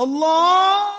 Allah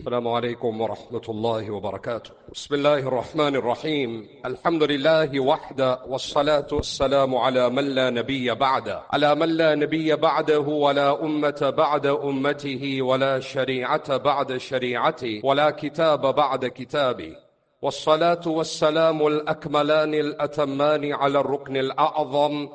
السلام عليكم ورحمة الله وبركاته. بسم الله الرحمن الرحيم. الحمد لله وحده والصلاة والسلام على من لا نبي بعده. على من لا نبي بعده ولا أمة بعد أمته ولا شريعة بعد شريعته ولا كتاب بعد كتابه. والصلاة والسلام الأكملان الأتمان على الركن الأعظم.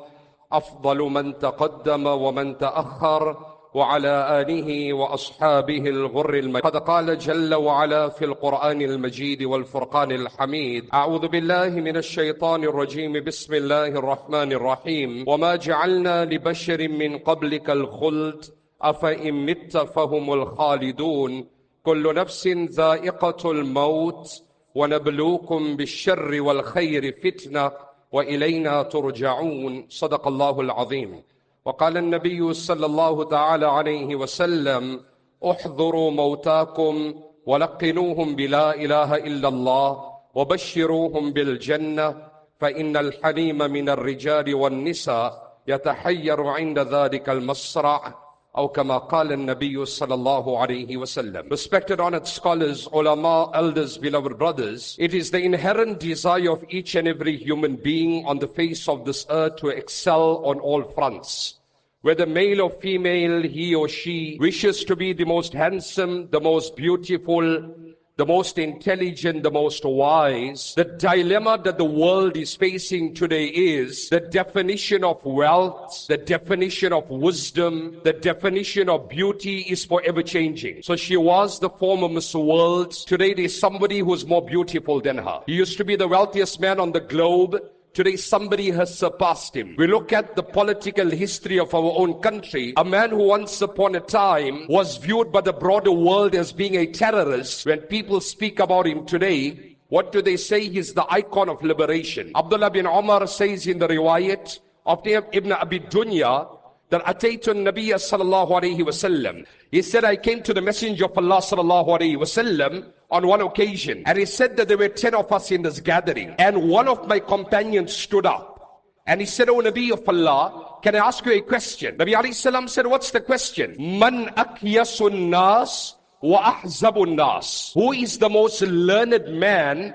أفضل من تقدم ومن تأخر. وعلى آله وأصحابه الغر المجيد. قد قال جل وعلا في القرآن المجيد والفرقان الحميد. أعوذ بالله من الشيطان الرجيم. بسم الله الرحمن الرحيم. وما جعلنا لبشر من قبلك الخلد. أفإن مت فهم الخالدون. كل نفس ذائقة الموت. ونبلوكم بالشر والخير فتنة. وإلينا ترجعون. صدق الله العظيم. وقال النبي صلى الله تعالى عليه وسلم احضروا موتاكم ولقنوهم بلا إله إلا الله وبشروهم بالجنة فإن الحليم من الرجال والنساء يتحير عند ذلك المصرع أو كما قال النبي صلى الله عليه وسلم. Respected honored scholars, ulama, elders, beloved brothers, it is the inherent desire of each and every human being on the face of this earth to excel on all fronts. Whether male or female, he or she wishes to be the most handsome, the most beautiful, the most intelligent, the most wise. The dilemma that the world is facing today is the definition of wealth, the definition of wisdom, the definition of beauty is forever changing. So she was the former Miss World. Today there's somebody who's more beautiful than her. He used to be the wealthiest man on the globe. Today somebody has surpassed him. We look at the political history of our own country. A man who once upon a time was viewed by the broader world as being a terrorist. When people speak about him today, what do they say? He's the icon of liberation. Abdullah bin Umar says in the riwayat of Ibn Abi Dunya that Ataytu Nabiya sallallahu alayhi wasallam. He said, I came to the Messenger of Allah sallallahu alayhi wasallam on one occasion. And he said that there were 10 of us in this gathering. And one of my companions stood up. And he said, O Nabi of Allah, can I ask you a question? Nabi alayhi salam said, what's the question? Man akyasun nas wa ahzabun nas. Who is the most learned man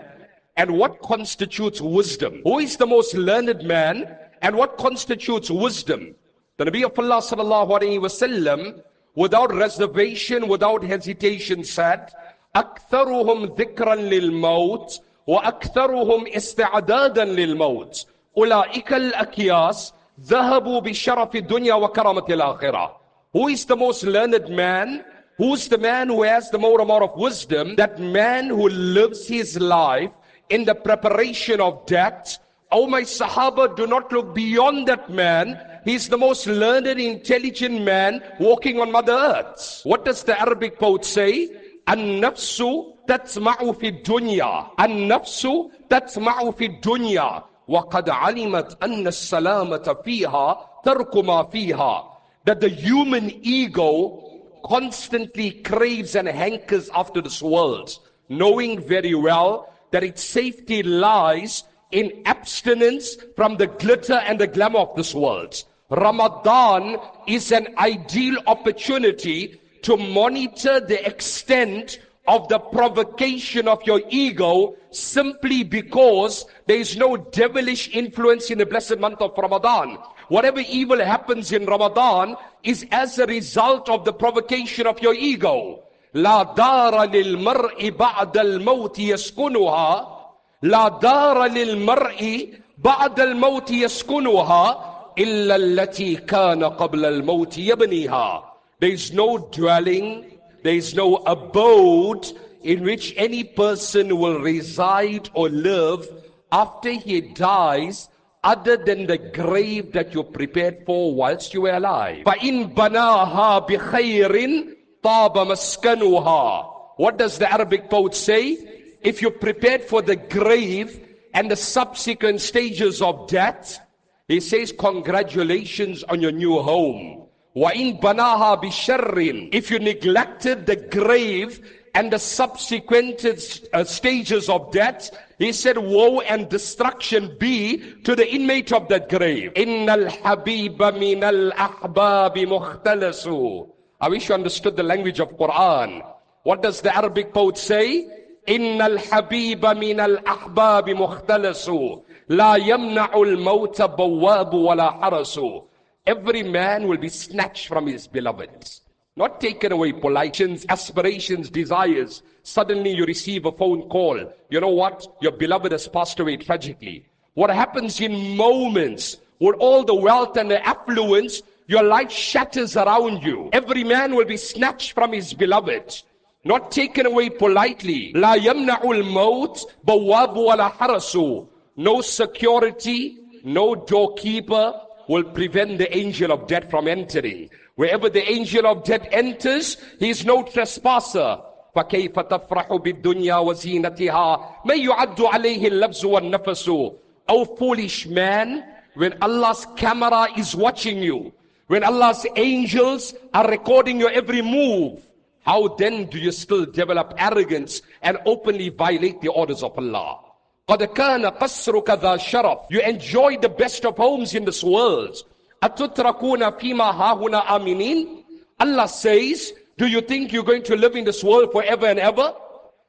and what constitutes wisdom? Who is the most learned man and what constitutes wisdom? The Nabi of Allah sallallahu alayhi wasallam, without reservation, without hesitation, said, أكثرهم ذكرا للموت وأكثرهم استعدادا للموت أولئك الأكياس ذهبوا بشرف الدنيا وكرامة الآخرة Who is the most learned man? Who's the man who has the more amount of wisdom? That man who lives his life in the preparation of death. Oh my Sahaba, do not look beyond that man. He's the most learned, intelligent man walking on Mother Earth. What does the Arabic poet say? النفس تسمع في الدنيا النفس تسمع في الدنيا وقد علمت أن السلامة فيها ترك ما فيها that the human ego constantly craves and hankers after this world, knowing very well that its safety lies in abstinence from the glitter and the glamour of this world. Ramadan is an ideal opportunity to monitor the extent of the provocation of your ego simply because there is no devilish influence in the blessed month of Ramadan. Whatever evil happens in Ramadan is as a result of the provocation of your ego. لا دار للمرء بعد الموت يسكنها لا دار للمرء بعد الموت يسكنها إلا التي كان قبل الموت يبنيها There is no dwelling there is no abode in which any person will reside or live after he dies other than the grave that you prepared for whilst you were alive. فَإِن بَنَاهَا بِخَيْرٍ طَابَ مَسْكَنُهَا What does the Arabic poet say? If you prepared for the grave and the subsequent stages of death, he says, congratulations on your new home. If you neglected the grave and the subsequent uh, uh, stages of death, he said, woe and destruction be to the inmate of that grave. Innal al. I wish you understood the language of Quran. What does the Arabic poet say? Innal habiba min al ahbabi mukhtalasu. La yamna'u al mawta bawwabu wa la harasu Every man will be snatched from his beloved. Not taken away politeness, aspirations, desires. Suddenly you receive a phone call. You know what? Your beloved has passed away tragically. What happens in moments with all the wealth and the affluence, your life shatters around you. Every man will be snatched from his beloved. Not taken away politely. لا يمنع الموت بواب ولا حرس. No security, no doorkeeper, will prevent the angel of death from entering. Wherever the angel of death enters, he is no trespasser. فكيف تفرح بالدنيا وزينتها من يعد عليه اللبز والنفس O foolish man, when Allah's camera is watching you, when Allah's angels are recording your every move, how then do you still develop arrogance and openly violate the orders of Allah? قد كان قصرك ذا شرف You enjoy the best of homes in this world أتتركون فيما هاهنا آمنين Allah says Do you think you're going to live in this world forever and ever?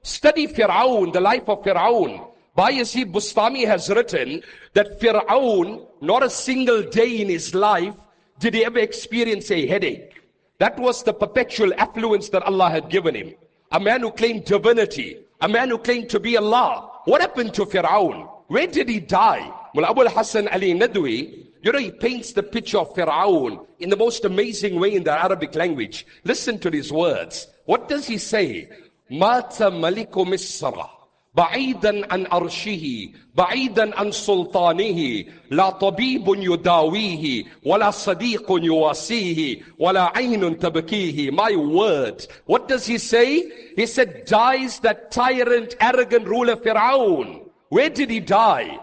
Study Fir'aun, the life of Fir'aun. Bayezid Bustami has written that Fir'aun, not a single day in his life, did he ever experience a headache. That was the perpetual affluence that Allah had given him. A man who claimed divinity, a man who claimed to be Allah, what happened to Fir'aun? Where did he die? Mullah Abu Hassan Ali Nadwi, you know, he paints the picture of Fir'aun in the most amazing way in the Arabic language. Listen to these words. What does he say? Mata maliku Misra. بعيدا عن أرشه بعيدا عن سلطانه لا طبيب يداويه ولا صديق يواسيه ولا عين تبكيه my word what does he say he said dies that tyrant arrogant ruler Pharaoh where did he die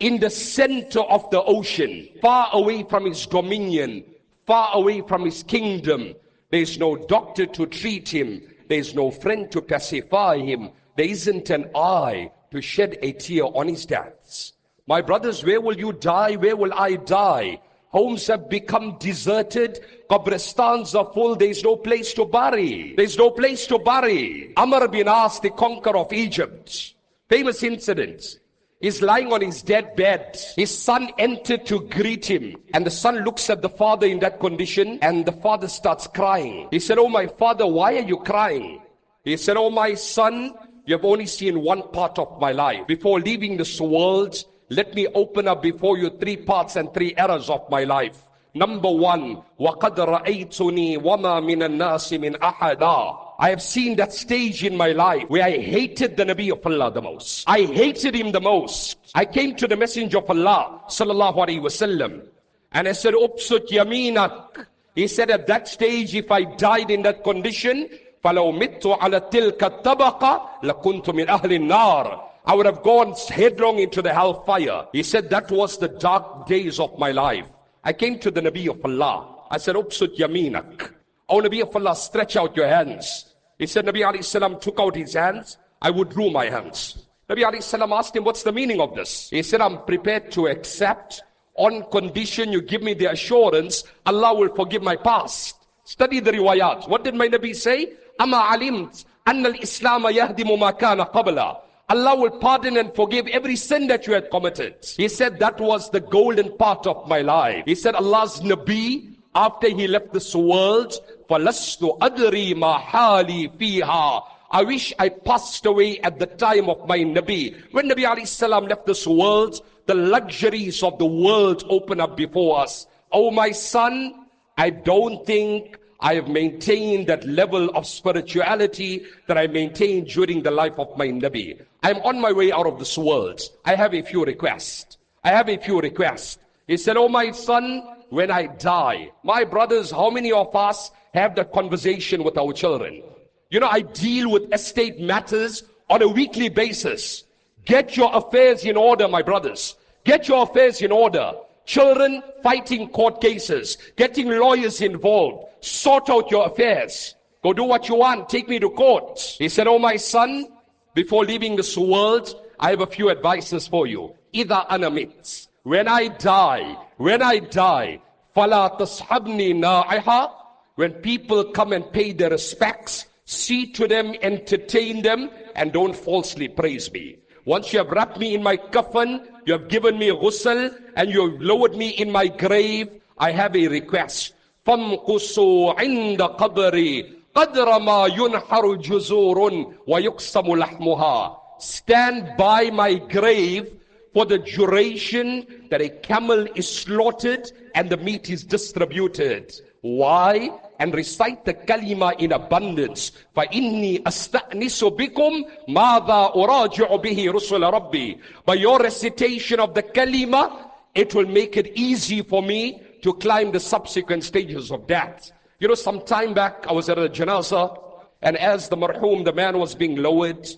in the center of the ocean far away from his dominion far away from his kingdom there's no doctor to treat him there's no friend to pacify him there isn't an eye to shed a tear on his deaths. My brothers, where will you die? Where will I die? Homes have become deserted. Qabristans are full. There's no place to bury. There's no place to bury. Amr bin As, the conqueror of Egypt. Famous incident. He's lying on his dead bed. His son entered to greet him. And the son looks at the father in that condition and the father starts crying. He said, Oh, my father, why are you crying? He said, Oh, my son, you have only seen one part of my life. Before leaving this world, let me open up before you three parts and three eras of my life. Number one, وَقَدْ رَأَيْتُنِي وَمَا مِنَ النَّاسِ مِنْ أَحَدًا I have seen that stage in my life where I hated the Nabi of Allah the most. I hated him the most. I came to the Messenger of Allah sallallahu alaihi wasallam and I said, "Upsut yaminak." He said, at that stage, if I died in that condition, فلو مت على تلك الطبقة لكنت من أهل النار I would have gone headlong into the hellfire. He said that was the dark days of my life. I came to the Nabi of Allah. I said, Upsut yaminak. Oh Nabi of Allah, stretch out your hands. He said, Nabi alayhi salam took out his hands. I withdrew my hands. Nabi alayhi salam asked him, what's the meaning of this? He said, I'm prepared to accept on condition you give me the assurance Allah will forgive my past. Study the riwayat. What did my Nabi say? Ama alimt anna al-Islam yahdimu ma kana qabla. Allah will pardon and forgive every sin that you had committed. He said that was the golden part of my life. He said Allah's Nabi, after he left this world, فَلَسْتُ أَدْرِي مَا حَالِي فِيهَا I wish I passed away at the time of my Nabi. When Nabi alayhi salam left this world, the luxuries of the world open up before us. Oh my son, I don't think I have maintained that level of spirituality that I maintained during the life of my Nabi. I'm on my way out of this world. I have a few requests. I have a few requests. He said, Oh my son, when I die, my brothers, how many of us have that conversation with our children? You know, I deal with estate matters on a weekly basis. Get your affairs in order, my brothers. Get your affairs in order. Children fighting court cases, getting lawyers involved. Sort out your affairs. Go do what you want. Take me to court. He said, Oh, my son, before leaving this world, I have a few advices for you. Either anamits. When I die, when I die, فَلَا تَصْحَبْنِي نَائِحَةً When people come and pay their respects, see to them, entertain them, and don't falsely praise me. Once you have wrapped me in my coffin, you have given me ghusl, and you have lowered me in my grave, I have a request. فَامْقُصُوا عِنْدَ قَبْرِي قَدْرَ مَا يُنْحَرُ جُزُورٌ وَيُقْسَمُ لَحْمُهَا Stand by my grave for the duration that a camel is slaughtered and the meat is distributed. Why? And recite the kalima in abundance. فَإِنِّي أَسْتَأْنِسُ بِكُمْ مَاذَا أُرَاجِعُ بِهِ رُسُلَ رَبِّي By your recitation of the kalima, it will make it easy for me to climb the subsequent stages of death. You know, some time back, I was at a janazah, and as the marhum, the man was being lowered,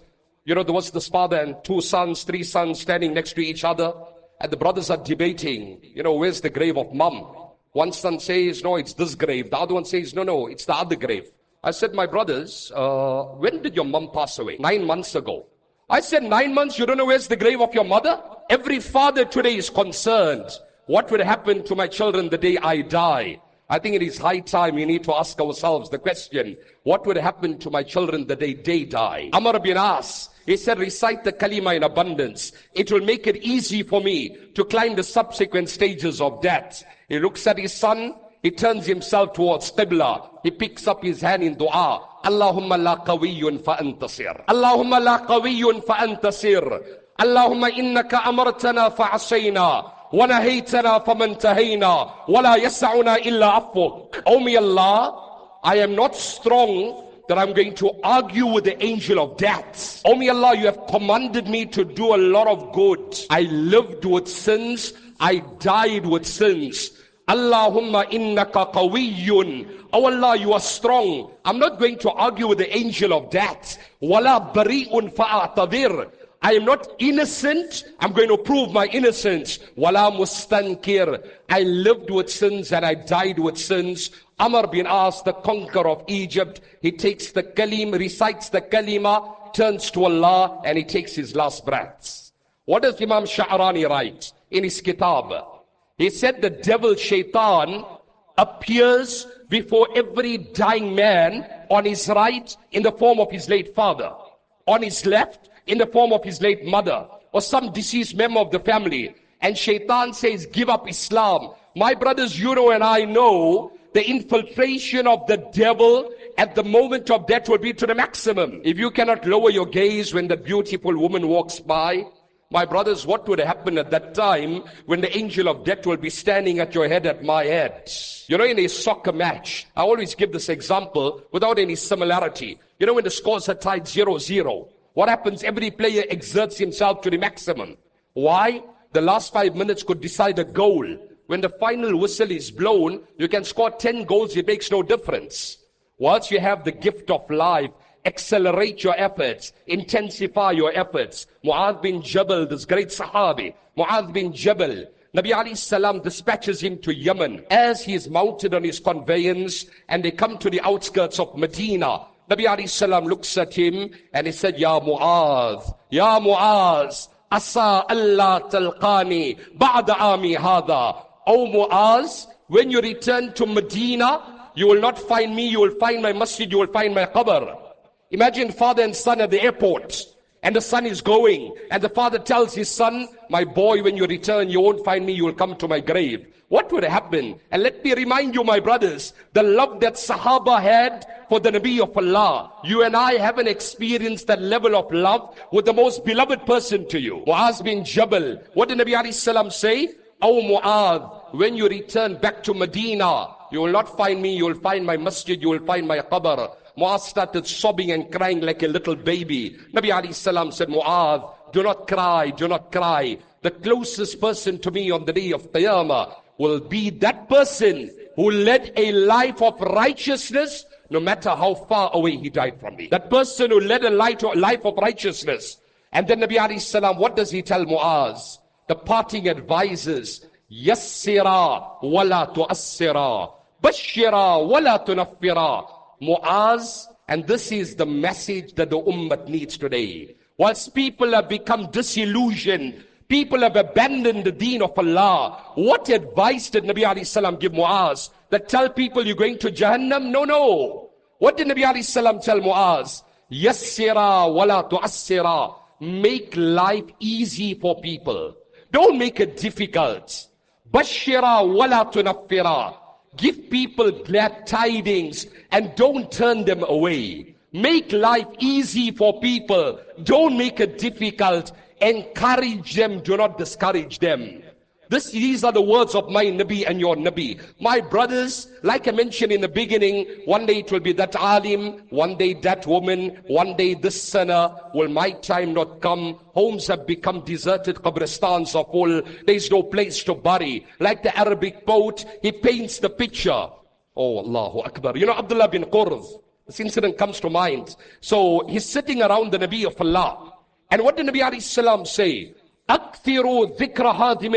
you know, there was this father and two sons, three sons standing next to each other, and the brothers are debating, you know, where's the grave of mom? One son says, no, it's this grave. The other one says, no, no, it's the other grave. I said, my brothers, uh, when did your mom pass away? Nine months ago. I said, nine months, you don't know where's the grave of your mother? Every father today is concerned. What will happen to my children the day I die? I think it is high time we need to ask ourselves the question, what would happen to my children the day they die? Amr bin As, he said, recite the kalima in abundance. It will make it easy for me to climb the subsequent stages of death. He looks at his son, he turns himself towards Qibla. He picks up his hand in dua. Allahumma la qawiyyun fa antasir. Allahumma la qawiyyun fa antasir. Allahumma innaka amartana fa asayna. ونهيتنا فما انتهينا ولا يسعنا إلا عفوك Oh may Allah, I am not strong that I'm going to argue with the angel of death. Oh may Allah, you have commanded me to do a lot of good. I lived with sins. I died with sins. Allahumma innaka qawiyyun. Oh Allah, you are strong. I'm not going to argue with the angel of death. Wala bari'un fa'atadir. I am not innocent. I'm going to prove my innocence. Wala mustankir. I lived with sins and I died with sins. Amr bin As, the conqueror of Egypt, he takes the kalim, recites the kalima, turns to Allah, and he takes his last breaths. What does Imam Sha'rani write in his kitab? He said the devil shaitan appears before every dying man on his right in the form of his late father, on his left in the form of his late mother, or some deceased member of the family. And shaitan says, give up Islam. My brothers, you know and I know the infiltration of the devil at the moment of death will be to the maximum. If you cannot lower your gaze when the beautiful woman walks by, my brothers, what would happen at that time when the angel of death will be standing at your head, at my head? You know, in a soccer match, I always give this example without any similarity. You know, when the scores are tied 0-0, what happens? Every player exerts himself to the maximum. Why? The last five minutes could decide a goal. When the final whistle is blown, you can score 10 goals, it makes no difference. Once you have the gift of life, accelerate your efforts, intensify your efforts. Mu'adh bin Jabal, this great Sahabi, Mu'adh bin Jabal, Nabi Ali salam dispatches him to Yemen as he is mounted on his conveyance and they come to the outskirts of Medina. Nabi Ali salam looks at him and he said, Ya Mu'adh, Ya Mu'adh, Asa Allah talqani ba'da ami hada. Oh, o Mu'adh, when you return to Medina, you will not find me, you will find my masjid, you will find my qabr. Imagine father and son at the airport and the son is going and the father tells his son, my boy, when you return, you won't find me, you will come to my grave. What would happen? And let me remind you, my brothers, the love that Sahaba had for the Nabi of Allah. You and I haven't experienced that level of love with the most beloved person to you. Muaz bin Jabal. What did Nabi salam say? Oh Muaz, when you return back to Medina, you will not find me, you will find my masjid, you will find my qabr. Muaz started sobbing and crying like a little baby. Nabi alayhi salam said, Muaz, do not cry, do not cry. The closest person to me on the day of Qiyamah will be that person who led a life of righteousness no matter how far away he died from me. That person who led a life of righteousness. And then Nabi alayhi salam, what does he tell Muaz? The parting advises, Yassira wala tu'assira. Bashira wala tunaffira. Muaz, and this is the message that the ummah needs today. Whilst people have become disillusioned, people have abandoned the deen of Allah. What advice did Nabi alayhi salam give Muaz? That tell people you're going to Jahannam? No, no. What did Nabi alayhi salam tell Muaz? Yassira wala tu'assira. Make life easy for people. Don't make it difficult. Bashira wala tunaffira. Give people glad tidings and don't turn them away. Make life easy for people. Don't make it difficult. Encourage them. Do not discourage them. This, these are the words of my Nabi and your Nabi. My brothers, like I mentioned in the beginning, one day it will be that alim, one day that woman, one day this sinner. Will my time not come? Homes have become deserted, qabristans are full. There's no place to bury. Like the Arabic poet, he paints the picture. Oh, Allahu Akbar. You know, Abdullah bin Qurz, this incident comes to mind. So he's sitting around the Nabi of Allah. And what did Nabi alayhi salam say? Akthiru dhikra hadim.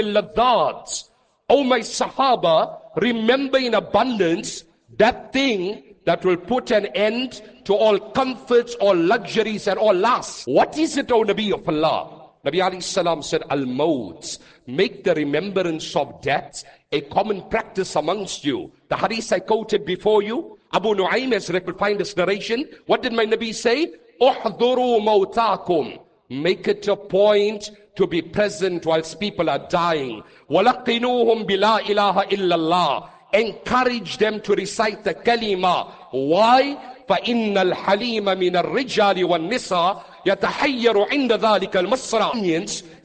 O my Sahaba, remember in abundance that thing that will put an end to all comforts, all luxuries, and all lusts. What is it, O Nabi of Allah? Nabi alayhi salam said, Al-Mawts, make the remembrance of death a common practice amongst you. The hadith I quoted before you, Abu Nu'aym has refined this narration. What did my Nabi say? Uhduru mawtakum. Make it a point to be present whilst people are dying. وَلَقِّنُوهُمْ بِلَا إِلَهَ إِلَّا اللَّهِ Encourage them to recite the kalima. Why? فإن الحليم من الرجال والنساء يتحير عند ذلك المصرع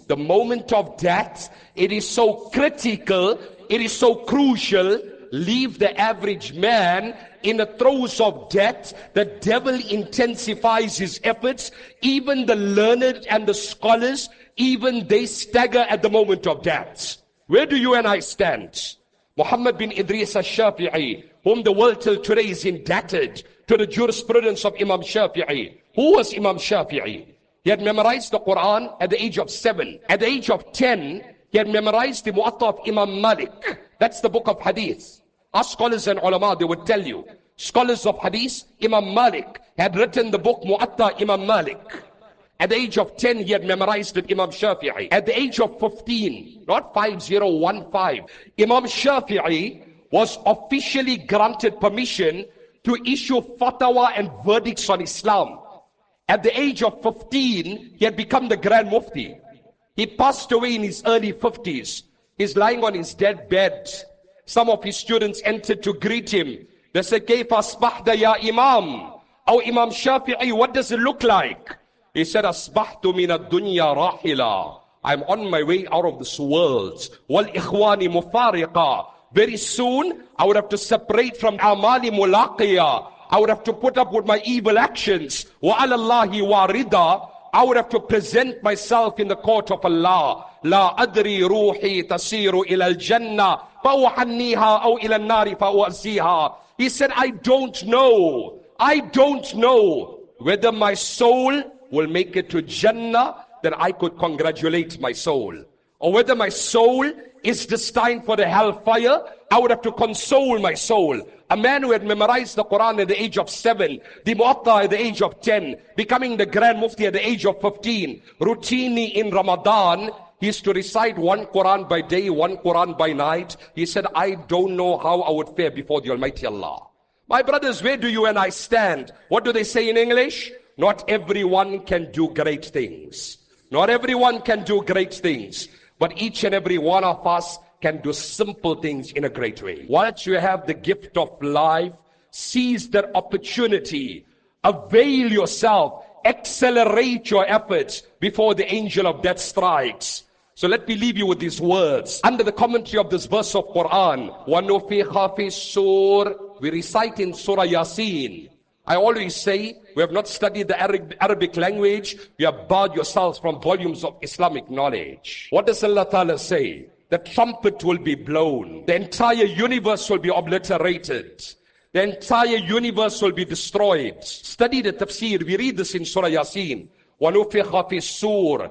The moment of death, it is so critical, it is so crucial. Leave the average man in the throes of death, the devil intensifies his efforts. Even the learned and the scholars, even they stagger at the moment of death. Where do you and I stand? Muhammad bin Idris al-Shafi'i, whom the world till today is indebted to the jurisprudence of Imam Shafi'i. Who was Imam Shafi'i? He had memorized the Quran at the age of seven. At the age of ten, he had memorized the Mu'atta of Imam Malik. That's the book of Hadith. Our scholars and ulama, they would tell you. Scholars of Hadith, Imam Malik had written the book Mu'atta Imam Malik. At the age of 10, he had memorized it, Imam Shafi'i. At the age of 15, not 5015, Imam Shafi'i was officially granted permission to issue fatwa and verdicts on Islam. At the age of 15, he had become the Grand Mufti. He passed away in his early 50s. He's lying on his dead bed. Some of his students entered to greet him. They said, Kaifa asbahda ya Imam? Oh, Imam Shafi'i, what does it look like? He said, أصبحت من الدنيا راحلا. I'm on my way out of this world. والإخوان mufariqa. Very soon, I would have to separate from أعمال ملاقية. I would have to put up with my evil actions. وعلى الله واردا. I would have to present myself in the court of Allah. لا أدري روحي تسير إلى الجنة فأوحنيها أو إلى النار فأوزيها. He said, I don't know. I don't know whether my soul will make it to Jannah, then I could congratulate my soul. Or whether my soul is destined for the hellfire, I would have to console my soul. A man who had memorized the Quran at the age of seven, the Muatta at the age of 10, becoming the Grand Mufti at the age of 15, routinely in Ramadan, he used to recite one Quran by day, one Quran by night. He said, I don't know how I would fare before the Almighty Allah. My brothers, where do you and I stand? What do they say in English? Not everyone can do great things. Not everyone can do great things. But each and every one of us can do simple things in a great way. Once you have the gift of life, seize that opportunity. Avail yourself. Accelerate your efforts before the angel of death strikes. So let me leave you with these words. Under the commentary of this verse of Quran, وَنُفِخَ فِي السُّورِ We recite in Surah Yasin. I always say, we have not studied the Arabic language. You have barred yourselves from volumes of Islamic knowledge. What does Allah Ta'ala say? The trumpet will be blown. The entire universe will be obliterated. The entire universe will be destroyed. Study the tafsir. We read this in Surah Yasin. ونفخ في السور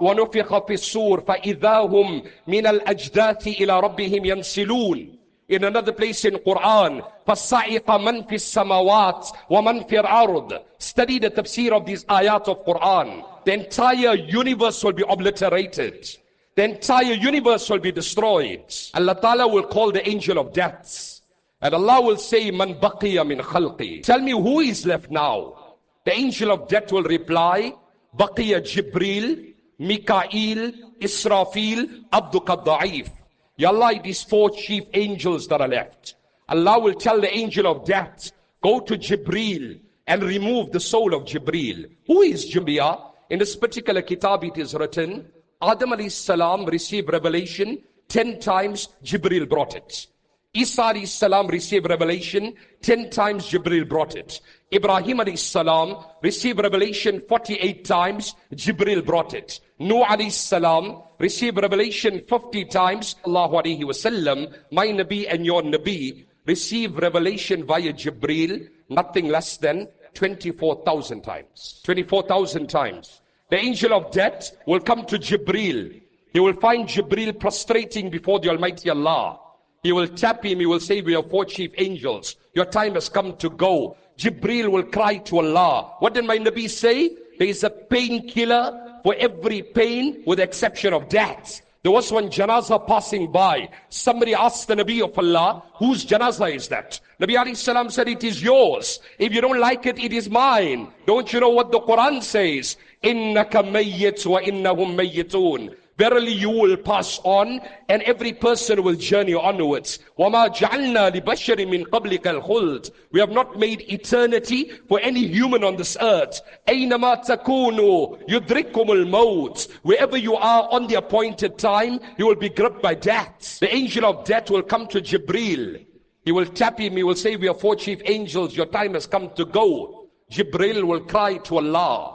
ونفخ في السور فإذا هم من الأجداث إلى ربهم ينسلون in another place in Quran, فَالصَّعِقَ مَنْ فِي السَّمَوَاتِ وَمَنْ فِي الْأَرْضِ Study the tafsir of these ayat of Quran. The entire universe will be obliterated. The entire universe will be destroyed. Allah Ta'ala will call the angel of death. And Allah will say, مَنْ بَقِيَ مِنْ khalqi. Tell me who is left now. The angel of death will reply, بَقِيَ Jibril, Mikail, Israfil, Abduka Da'if. Ya it is four chief angels that are left. Allah will tell the angel of death, go to Jibril and remove the soul of Jibril. Who is Jibril? In this particular kitab it is written, Adam alayhi salam received revelation 10 times, Jibril brought it. Isa salam received revelation 10 times, Jibril brought it. Ibrahim salam received revelation 48 times, Jibril brought it. Nuh salam received revelation 50 times, Allahu alayhi wasallam, my Nabi and your Nabi received revelation via Jibril, nothing less than 24,000 times. 24,000 times. The angel of death will come to Jibril. He will find Jibril prostrating before the Almighty Allah. He will tap him. He will say, we are four chief angels. Your time has come to go. Jibril will cry to Allah. What did my Nabi say? There is a painkiller for every pain with the exception of death. There was one janazah passing by. Somebody asked the Nabi of Allah, whose janazah is that? Nabi alayhi salam said, it is yours. If you don't like it, it is mine. Don't you know what the Quran says? إِنَّكَ مَيِّتْ وَإِنَّهُمْ مَيِّتُونَ Verily you will pass on and every person will journey onwards. وَمَا جَعَلْنَا لِبَشَرٍ مِّن قَبْلِكَ الْخُلْدِ We have not made eternity for any human on this earth. أَيْنَمَا تَكُونُوا يُدْرِكُمُ الْمَوْتِ Wherever you are on the appointed time, you will be gripped by death. The angel of death will come to Jibril. He will tap him. He will say, we are four chief angels. Your time has come to go. Jibril will cry to Allah.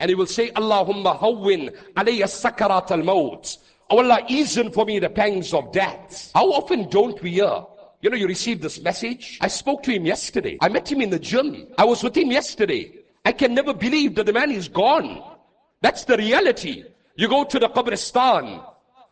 And he will say, Allahumma hawwin alayya sakarat al-maut. Oh Allah, easen for me the pangs of death. How often don't we hear? You know, you received this message. I spoke to him yesterday. I met him in the gym. I was with him yesterday. I can never believe that the man is gone. That's the reality. You go to the Qabristan.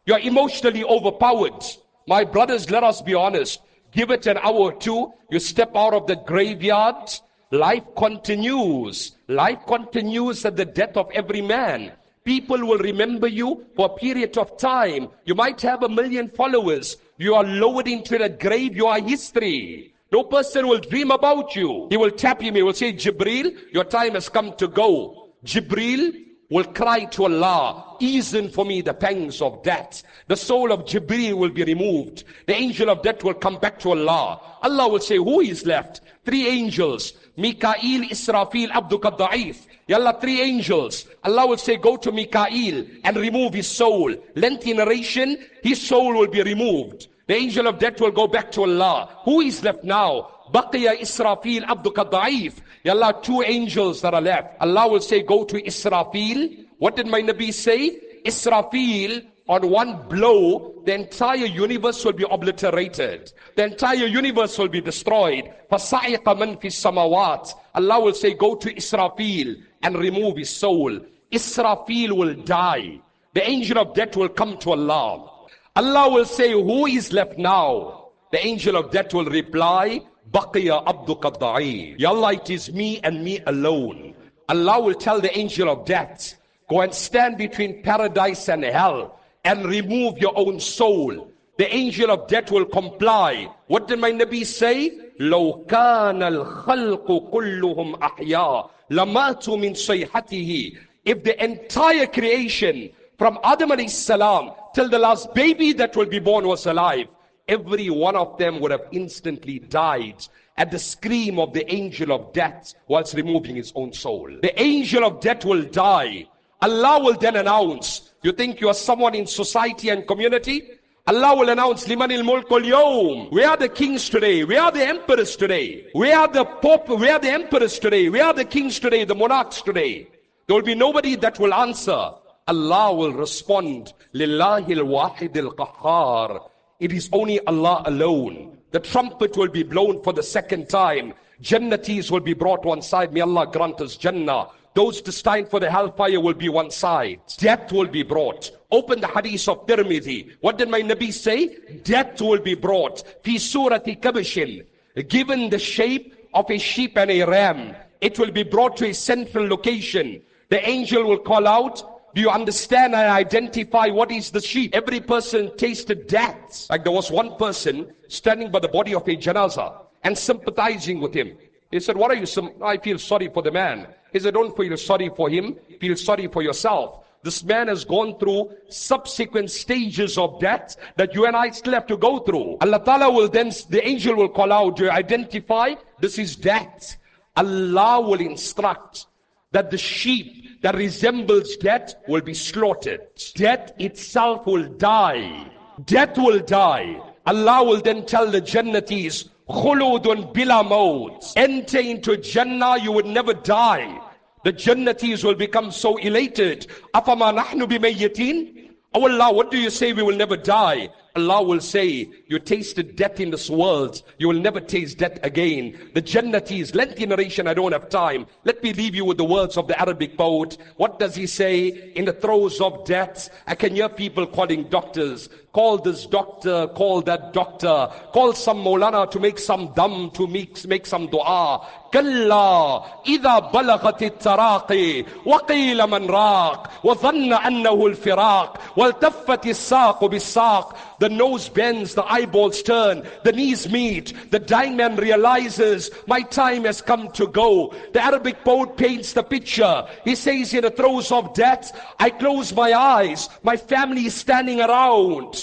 You're emotionally overpowered. My brothers, let us be honest. Give it an hour or two. You step out of the graveyard. Life continues. Life continues at the death of every man. People will remember you for a period of time. You might have a million followers. You are lowered into the grave. You are history. No person will dream about you. He will tap you. He will say, Jibril, your time has come to go. Jibril will cry to Allah, easen for me the pangs of death. The soul of Jibril will be removed. The angel of death will come back to Allah. Allah will say, who is left? Three angels. Mikael, Israfil, Abduka Da'if. Ya Allah, three angels. Allah will say, go to Mikael and remove his soul. Lengthy narration, his soul will be removed. The angel of death will go back to Allah. Who is left now? Baqiya Israfil, Abduka Da'if. Allah, two angels that are left. Allah will say, go to Israfil. What did my Nabi say? Israfil on one blow, the entire universe will be obliterated. The entire universe will be destroyed. فَصَعِقَ مَنْ فِي السَّمَوَاتِ Allah will say, go to Israfil and remove his soul. Israfil will die. The angel of death will come to Allah. Allah will say, who is left now? The angel of death will reply, Baqiya abduka da'i. Ya Allah, it is me and me alone. Allah will tell the angel of death, go and stand between paradise and hell and remove your own soul. The angel of death will comply. What did my Nabi say? لو كان الخلق كلهم أحياء لماتوا من صيحته If the entire creation from Adam alayhi salam till the last baby that will be born was alive, every one of them would have instantly died at the scream of the angel of death whilst removing his own soul. The angel of death will die. Allah will then announce, you think you are someone in society and community? Allah will announce, Liman il mulk yawm. We are the kings today. We are the emperors today. We are the pope. We are the emperors today. We are the kings today, the monarchs today. There will be nobody that will answer. Allah will respond, Lillahi al-wahid al-qahhar. It is only Allah alone. The trumpet will be blown for the second time. Jannatis will be brought one side. May Allah grant us Jannah. Those destined for the hellfire will be one side. Death will be brought. Open the hadith of Tirmidhi. What did my Nabi say? Death will be brought. Fi surati kabishin. Given the shape of a sheep and a ram. It will be brought to a central location. The angel will call out, do you understand and identify what is the sheep? Every person tasted death. Like there was one person standing by the body of a janaza and sympathizing with him. He said, what are you, I feel sorry for the man. He said, don't feel sorry for him. Feel sorry for yourself. This man has gone through subsequent stages of death that you and I still have to go through. Allah Ta'ala will then, the angel will call out, do you identify? This is death. Allah will instruct that the sheep that resembles death will be slaughtered. Death itself will die. Death will die. Allah will then tell the Jannatis, khuludun bila maut. Enter into Jannah, you would never die. The Jannatis will become so elated. Afama nahnu bimayyatin? Oh Allah, what do you say we will never die? Allah will say, you tasted death in this world. You will never taste death again. The Jannatis, lengthy narration, I don't have time. Let me leave you with the words of the Arabic poet. What does he say? In the throes of death, I can hear people calling doctors. Call this doctor, call that doctor. Call some Maulana to make some dam, to make, make some dua. كلا إذا بلغت التراقي وقيل من راق وظن أنه الفراق والتفت الساق بالساق The nose bends, the eyeballs turn, the knees meet. The dying man realizes, my time has come to go. The Arabic poet paints the picture. He says in the throes of death, I close my eyes. My family is standing around.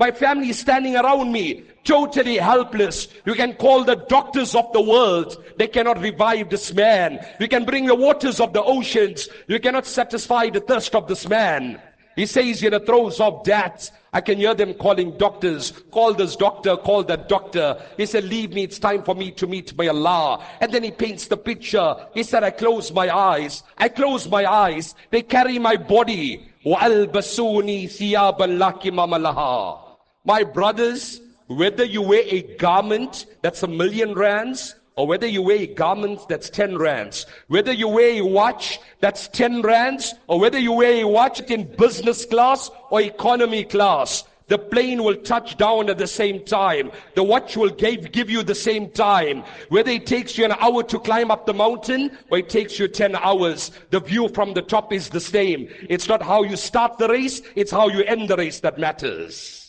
My family is standing around me, totally helpless. You can call the doctors of the world. They cannot revive this man. You can bring the waters of the oceans. You cannot satisfy the thirst of this man. He says in the throes of death, I can hear them calling doctors, call this doctor, call that doctor. He said, leave me, it's time for me to meet my Allah. And then he paints the picture. He said, I close my eyes. I close my eyes. They carry my body. وَأَلْبَسُونِي ثِيَابًا لَكِ my brothers, whether you wear a garment that's a million rands, or whether you wear a garment that's 10 rands, whether you wear a watch that's 10 rands, or whether you wear a watch in business class or economy class, the plane will touch down at the same time. The watch will give, give you the same time. Whether it takes you an hour to climb up the mountain or it takes you 10 hours, the view from the top is the same. It's not how you start the race, it's how you end the race that matters.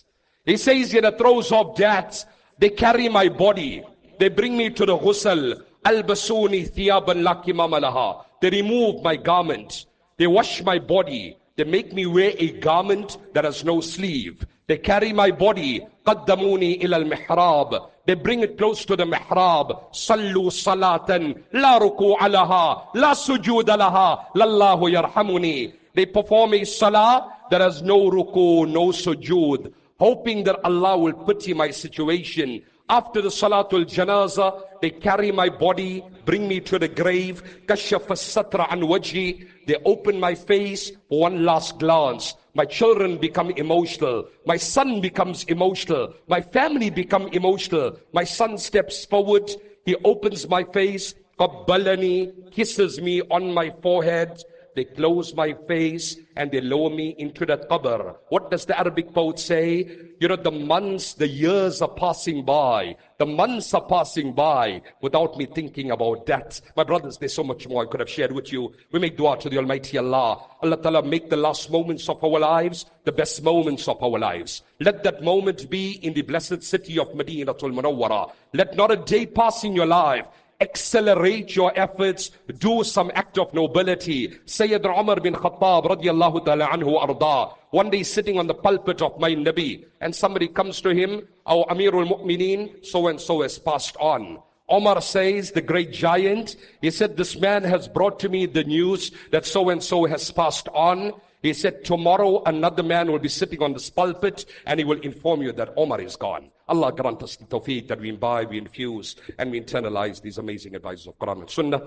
He says in the throes of death, they carry my body. They bring me to the ghusl. Albasuni thiyaban laki mamalaha. They remove my garment. They wash my body. They make me wear a garment that has no sleeve. They carry my body. قدموني إلى المحراب. They bring it close to the mihrab. صلوا صلاة لا ركوع لها لا سجود لها لله يرحمني. They perform a salah that has no ruku, no sujood hoping that Allah will pity my situation. After the Salatul Janaza, they carry my body, bring me to the grave. Kashaf satra an. They open my face for one last glance. My children become emotional. My son becomes emotional. My family become emotional. My son steps forward. He opens my face. Qabbalani kisses me on my forehead. They close my face and they lower me into that qabr. What does the Arabic poet say? You know, the months, the years are passing by. The months are passing by without me thinking about that. My brothers, there's so much more I could have shared with you. We make dua to the Almighty Allah. Allah Ta'ala make the last moments of our lives the best moments of our lives. Let that moment be in the blessed city of Madinatul Munawwara. Let not a day pass in your life accelerate your efforts, do some act of nobility. Sayyid Umar bin Khattab radiallahu ta'ala anhu arda. One day sitting on the pulpit of my Nabi and somebody comes to him, our Amirul Mu'mineen, so and so has passed on. Omar says, the great giant, he said, this man has brought to me the news that so and so has passed on. He said, tomorrow another man will be sitting on this pulpit and he will inform you that Omar is gone. Allah grant us the tawfiq that we imbibe, we infuse, and we internalize these amazing advices of Quran and Sunnah.